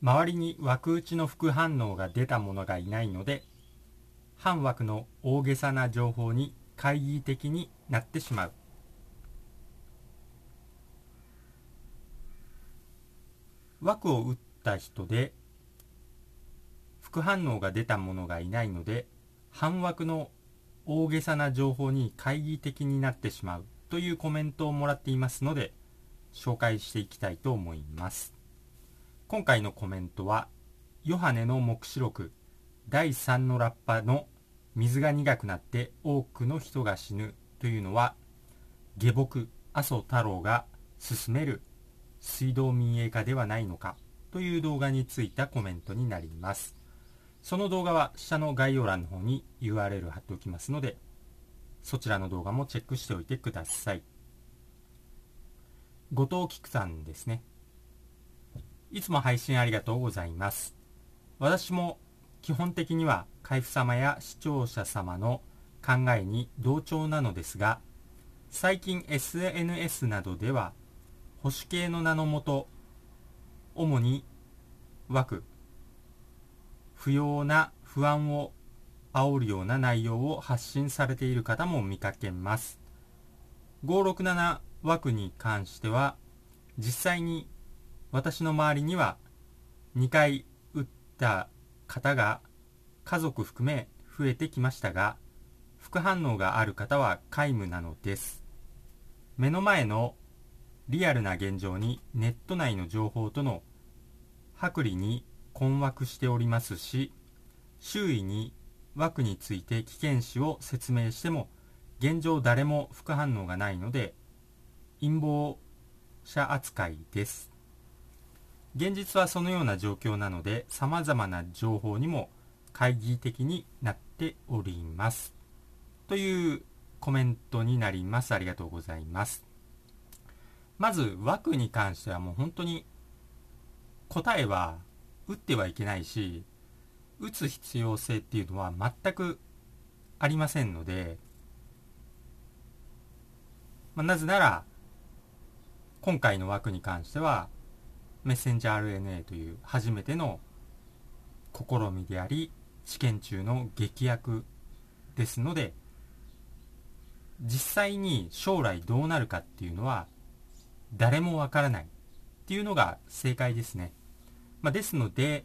周りに枠打ちの副反応が出た者がいないので反枠の大げさな情報に懐疑的になってしまう。枠を打った人で副反応が出た者がいないので反枠の大げさな情報に懐疑的になってしまうというコメントをもらっていますので紹介していきたいと思います。今回のコメントはヨハネの黙示録第3のラッパの水が苦くなって多くの人が死ぬというのは下僕麻生太郎が進める水道民営化ではないのかという動画についたコメントになります。その動画は下の概要欄の方に URL 貼っておきますのでそちらの動画もチェックしておいてください。後藤菊さんですね。いつも配信ありがとうございます。私も基本的には海部様や視聴者様の考えに同調なのですが最近 SNS などでは保守系の名のもと主に枠不要な不安を煽るような内容を発信されている方も見かけます。567枠に関しては実際に私の周りには2回打った方が家族含め増えてきましたが副反応がある方は皆無なのです。目の前のリアルな現状にネット内の情報との剥離に困惑しておりますし周囲に枠について危険視を説明しても現状誰も副反応がないので陰謀者扱いです。現実はそのような状況なので様々な情報にも懐疑的になっております。というコメントになります。ありがとうございます。まず枠に関してはもう本当に答えは打ってはいけないし打つ必要性っていうのは全くありませんので、まあ、なぜなら今回の枠に関してはメッセンジャー RNA という初めての試みであり試験中の劇薬ですので実際に将来どうなるかっていうのは誰もわからないっていうのが正解ですね。まあ、ですので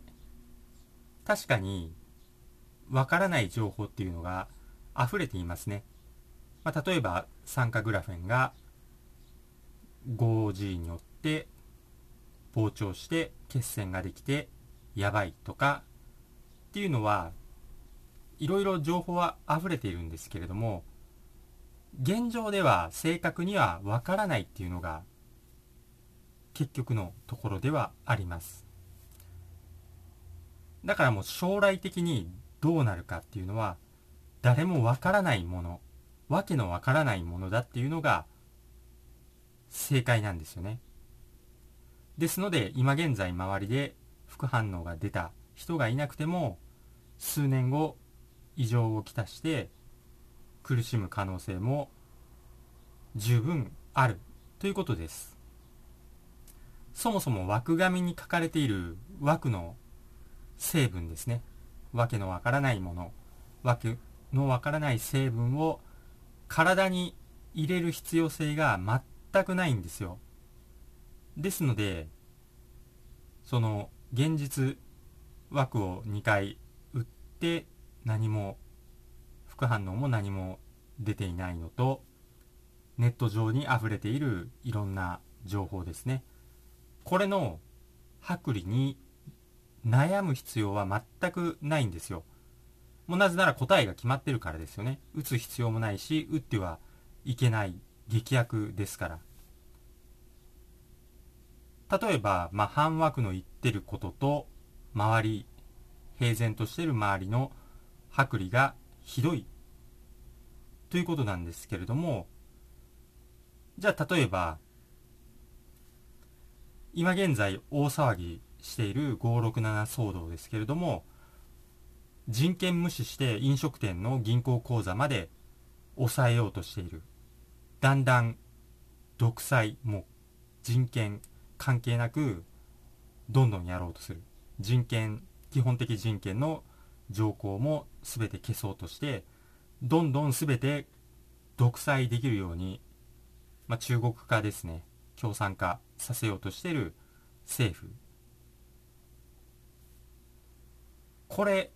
確かにわからない情報っていうのが溢れていますね。まあ、例えば酸化グラフェンが 5G によって膨張して血栓ができてやばいとかっていうのはいろいろ情報は溢れているんですけれども現状では正確にはわからないっていうのが結局のところではあります。だからもう将来的にどうなるかっていうのは誰もわからないものわけのわからないものだっていうのが正解なんですよね。ですので今現在周りで副反応が出た人がいなくても数年後異常をきたして苦しむ可能性も十分あるということです。そもそも枠紙に書かれている枠の成分ですね。わけのわからないものわけのわからない成分を体に入れる必要性が全くないんですよ。ですのでその現実枠を2回打って何も副反応も何も出ていないのとネット上に溢れているいろんな情報ですね。これの剥離に悩む必要は全くないんですよ。もうなぜなら答えが決まってるからですよね。打つ必要もないし打ってはいけない劇薬ですから。例えば、まあ、半枠の言ってることと周り平然としてる周りの剥離がひどい。ということなんですけれどもじゃあ例えば今現在大騒ぎしている567騒動ですけれども人権無視して飲食店の銀行口座まで抑えようとしている。だんだん独裁も人権関係なくどんどんやろうとする。人権基本的人権の条項も全て消そうとしてどんどん全て独裁できるように、まあ、中国化ですね。共産化させようとしてる政府。これ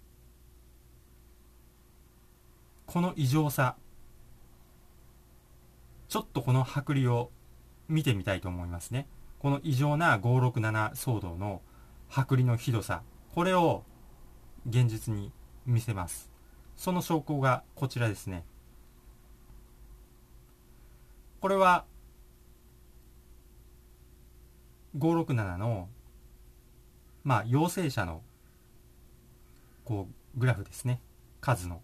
この異常さちょっとこの剥離を見てみたいと思いますね。この異常な567騒動の剥離のひどさこれを現実に見せます。その証拠がこちらですね。これは567のまあ陽性者のこうグラフですね。数の。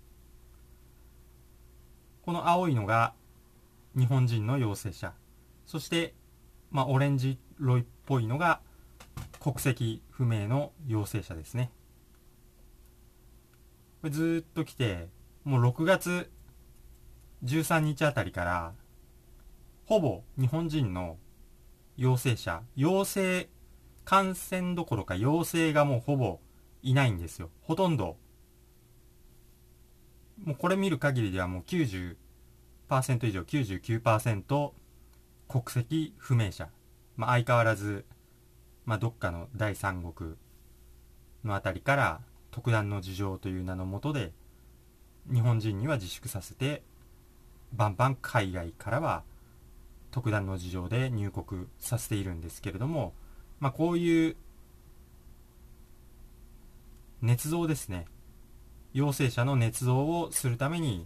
この青いのが日本人の陽性者。そしてまあオレンジ色っぽいのが国籍不明の陽性者ですね。これずっと来てもう6月13日あたりからほぼ日本人の陽性者陽性感染どころか陽性がもうほぼいないんですよ。ほとんど。もうこれ見る限りではもう90%以上99%国籍不明者、まあ、相変わらず、まあ、どっかの第三国のあたりから特段の事情という名のもとで日本人には自粛させてバンバン海外からは特段の事情で入国させているんですけれども、まあ、こういう捏造ですね。陽性者の捏造をするために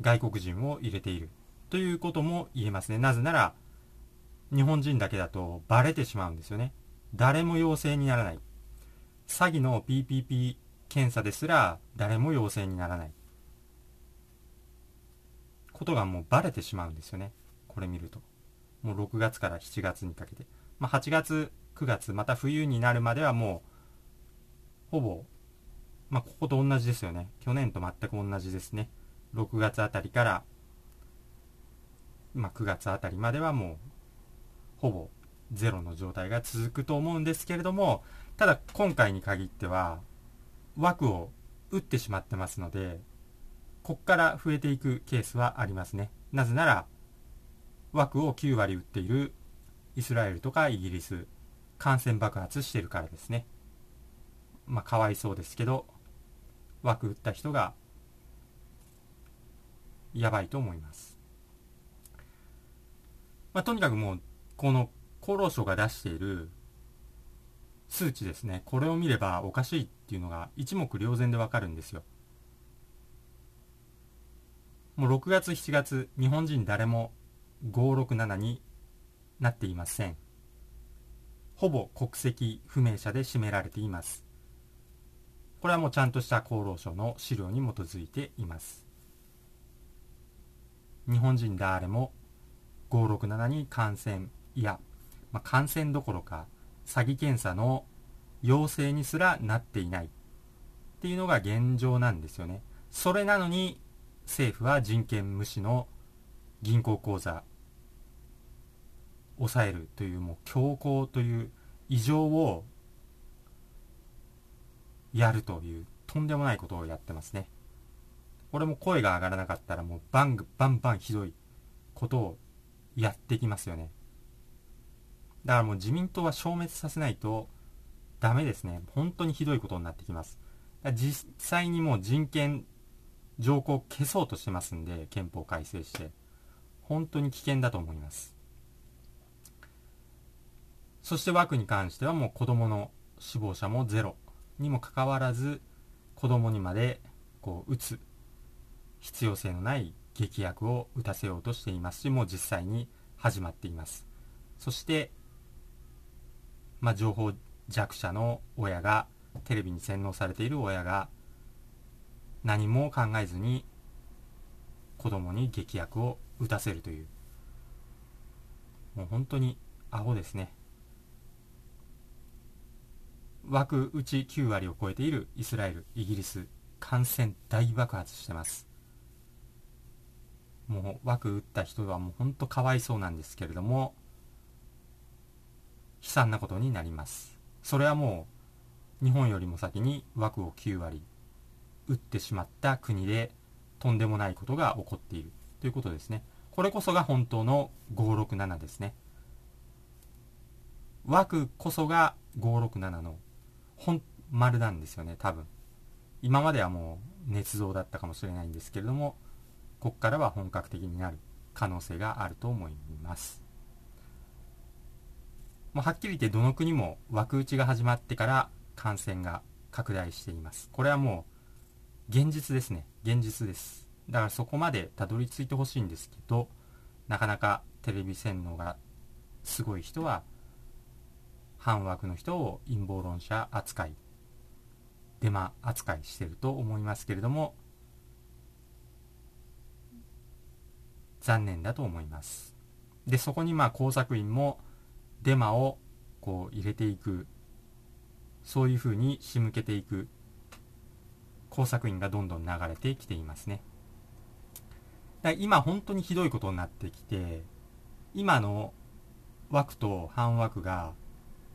外国人を入れている。ということも言えますね。なぜなら日本人だけだとバレてしまうんですよね。誰も陽性にならない。詐欺の PPP 検査ですら誰も陽性にならない。ことがもうバレてしまうんですよね。これ見ると。もう6月から7月にかけて、まあ、8月9月また冬になるまではもうほぼまあここと同じですよね。去年と全く同じですね。6月あたりからまあ9月あたりまではもうほぼゼロの状態が続くと思うんですけれどもただ今回に限っては枠を打ってしまってますのでこっから増えていくケースはありますね。なぜなら枠を9割打っているイスラエルとかイギリス感染爆発してるからですね。まあかわいそうですけど枠打った人がやばいと思います、まあ、とにかくもうこの厚労省が出している数値ですね。これを見ればおかしいっていうのが一目瞭然でわかるんですよ。もう6月7月日本人誰も567になっていません。ほぼ国籍不明者で占められています。これはもうちゃんとした厚労省の資料に基づいています。日本人誰も567に感染いや、まあ、感染どころか詐欺検査の陽性にすらなっていないっていうのが現状なんですよね。それなのに政府は人権無視の銀行口座抑えるというもう強行という異常をやるというとんでもないことをやってますね。これも声が上がらなかったらもうバンバンバンひどいことをやってきますよね。だからもう自民党は消滅させないとダメですね。本当にひどいことになってきます。実際にもう人権条項を消そうとしてますんで憲法改正して。本当に危険だと思います。そして枠に関してはもう子供の死亡者もゼロ。にもかかわらず子供にまでこう打つ必要性のない劇薬を打たせようとしていますしもう実際に始まっています。そしてまあ、情報弱者の親がテレビに洗脳されている親が何も考えずに子供に劇薬を打たせるという。もう本当にアホですね。枠うち9割を超えているイスラエルイギリス感染大爆発してます。もう枠打った人はもう本当かわいそうなんですけれども悲惨なことになりますそれはもう日本よりも先に枠を9割打ってしまった国でとんでもないことが起こっているということですね。これこそが本当の567ですね。枠こそが567の本丸なんですよね、多分。今まではもう捏造だったかもしれないんですけれども、ここからは本格的になる可能性があると思います。もうはっきり言ってどの国も枠打ちが始まってから感染が拡大しています。これはもう現実ですね。現実です。だからそこまでたどり着いてほしいんですけど、なかなかテレビ洗脳がすごい人は反枠の人を陰謀論者扱いデマ扱いしてると思いますけれども残念だと思います。でそこにまあ工作員もデマをこう入れていく。そういうふうに仕向けていく。工作員がどんどん流れてきていますね。だ今本当にひどいことになってきて今の枠と半枠が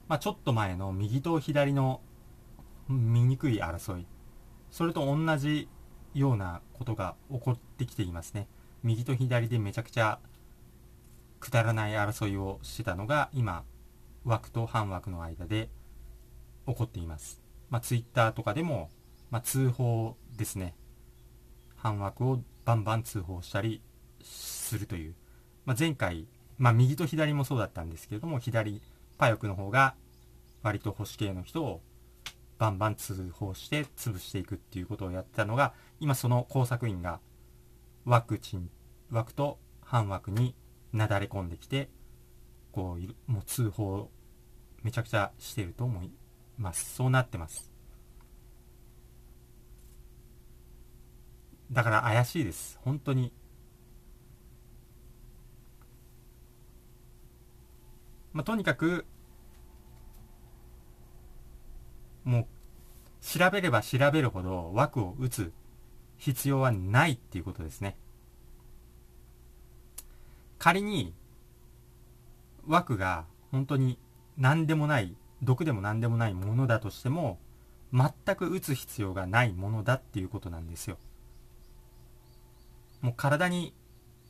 まあ、ちょっと前の右と左の醜い争い。それと同じようなことが起こってきていますね。右と左でめちゃくちゃくだらない争いをしてたのが今枠と半枠の間で起こっています。まあ、ツイッターとかでも、まあ、通報ですね。半枠をバンバン通報したりするという、まあ、前回、まあ、右と左もそうだったんですけれども左パヨクの方が割と保守系の人をバンバン通報して潰していくっていうことをやってたのが今その工作員がワクチン枠と反枠になだれ込んできてこうもう通報めちゃくちゃしてると思います。そうなってます。だから怪しいです。本当に。まあ、とにかくもう調べれば調べるほど枠を打つ必要はないっていうことですね。仮に枠が本当に何でもない毒でも何でもないものだとしても全く打つ必要がないものだっていうことなんですよ。もう体に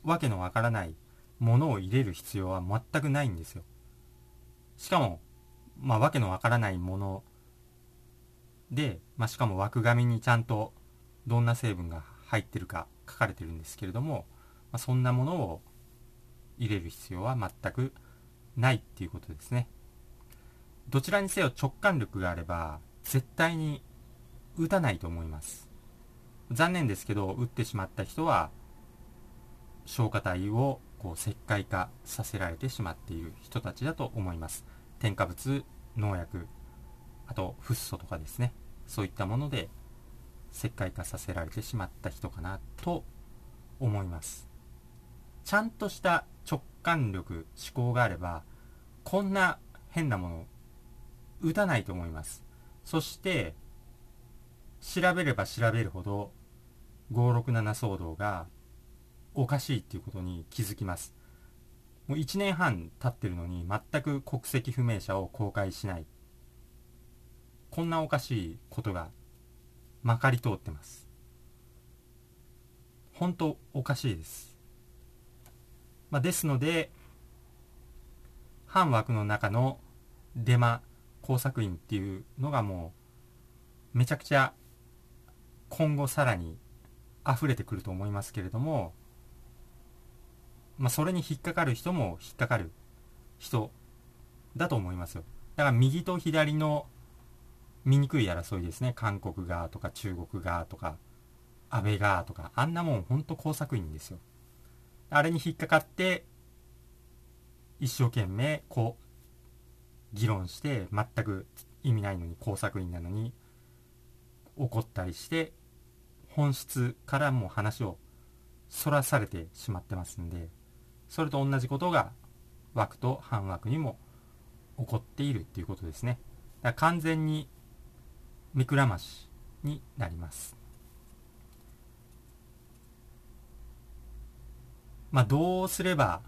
わけのわからないものを入れる必要は全くないんですよ。しかも、まあ、わけのわからないもので、まあ、しかも枠紙にちゃんとどんな成分が入ってるか書かれてるんですけれども、まあ、そんなものを入れる必要は全くないっていうことですね。どちらにせよ直感力があれば絶対に打たないと思います。残念ですけど、打ってしまった人は消化体をこう石灰化させられてしまっている人たちだと思います添加物農薬あとフッ素とかですねそういったもので石灰化させられてしまった人かなと思いますちゃんとした直感力思考があればこんな変なもの打たないと思いますそして調べれば調べるほど567騒動がおかしいっていうことに気づきます。もう1年半経ってるのに全く国籍不明者を公開しない。こんなおかしいことがまかり通ってます。本当おかしいです。まあ、ですので、反枠の中のデマ工作員っていうのがもうめちゃくちゃ今後さらに溢れてくると思いますけれどもまあ、それに引っかかる人も引っかかる人だと思いますよ。だから右と左の醜い争いですね。韓国側とか中国側とか安倍側とか、あんなもんほんと工作員ですよ。あれに引っかかって、一生懸命こう、議論して全く意味ないのに工作員なのに怒ったりして、本質からもう話をそらされてしまってますんで、それと同じことが枠と半枠にも起こっているっていうことですね。だから完全に目くらましになります。まあ、どうすれば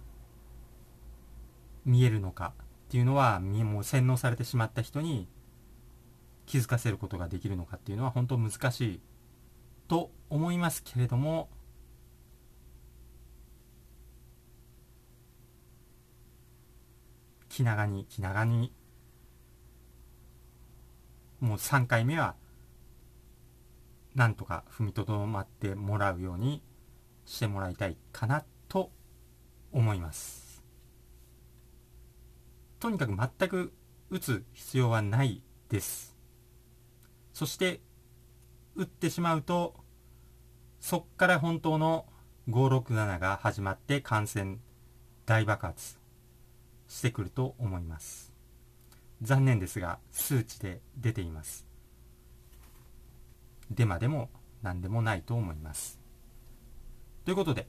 見えるのかっていうのはもう洗脳されてしまった人に気づかせることができるのかっていうのは本当難しいと思いますけれども気長に気長にもう3回目はなんとか踏みとどまってもらうようにしてもらいたいかなと思います。とにかく全く打つ必要はないです。そして打ってしまうとそっから本当の567が始まって感染大爆発してくると思います。残念ですが数値で出ています。デマでも何でもないと思います。ということで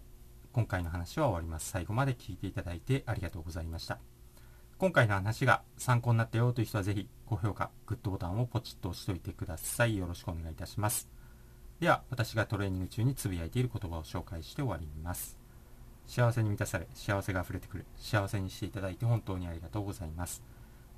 今回の話は終わります。最後まで聞いていただいてありがとうございました。今回の話が参考になったよという人はぜひ高評価グッドボタンをポチッと押しておいてください。よろしくお願いいたします。では私がトレーニング中につぶやいている言葉を紹介して終わります。幸せに満たされ幸せが溢れてくる。幸せにしていただいて本当にありがとうございます。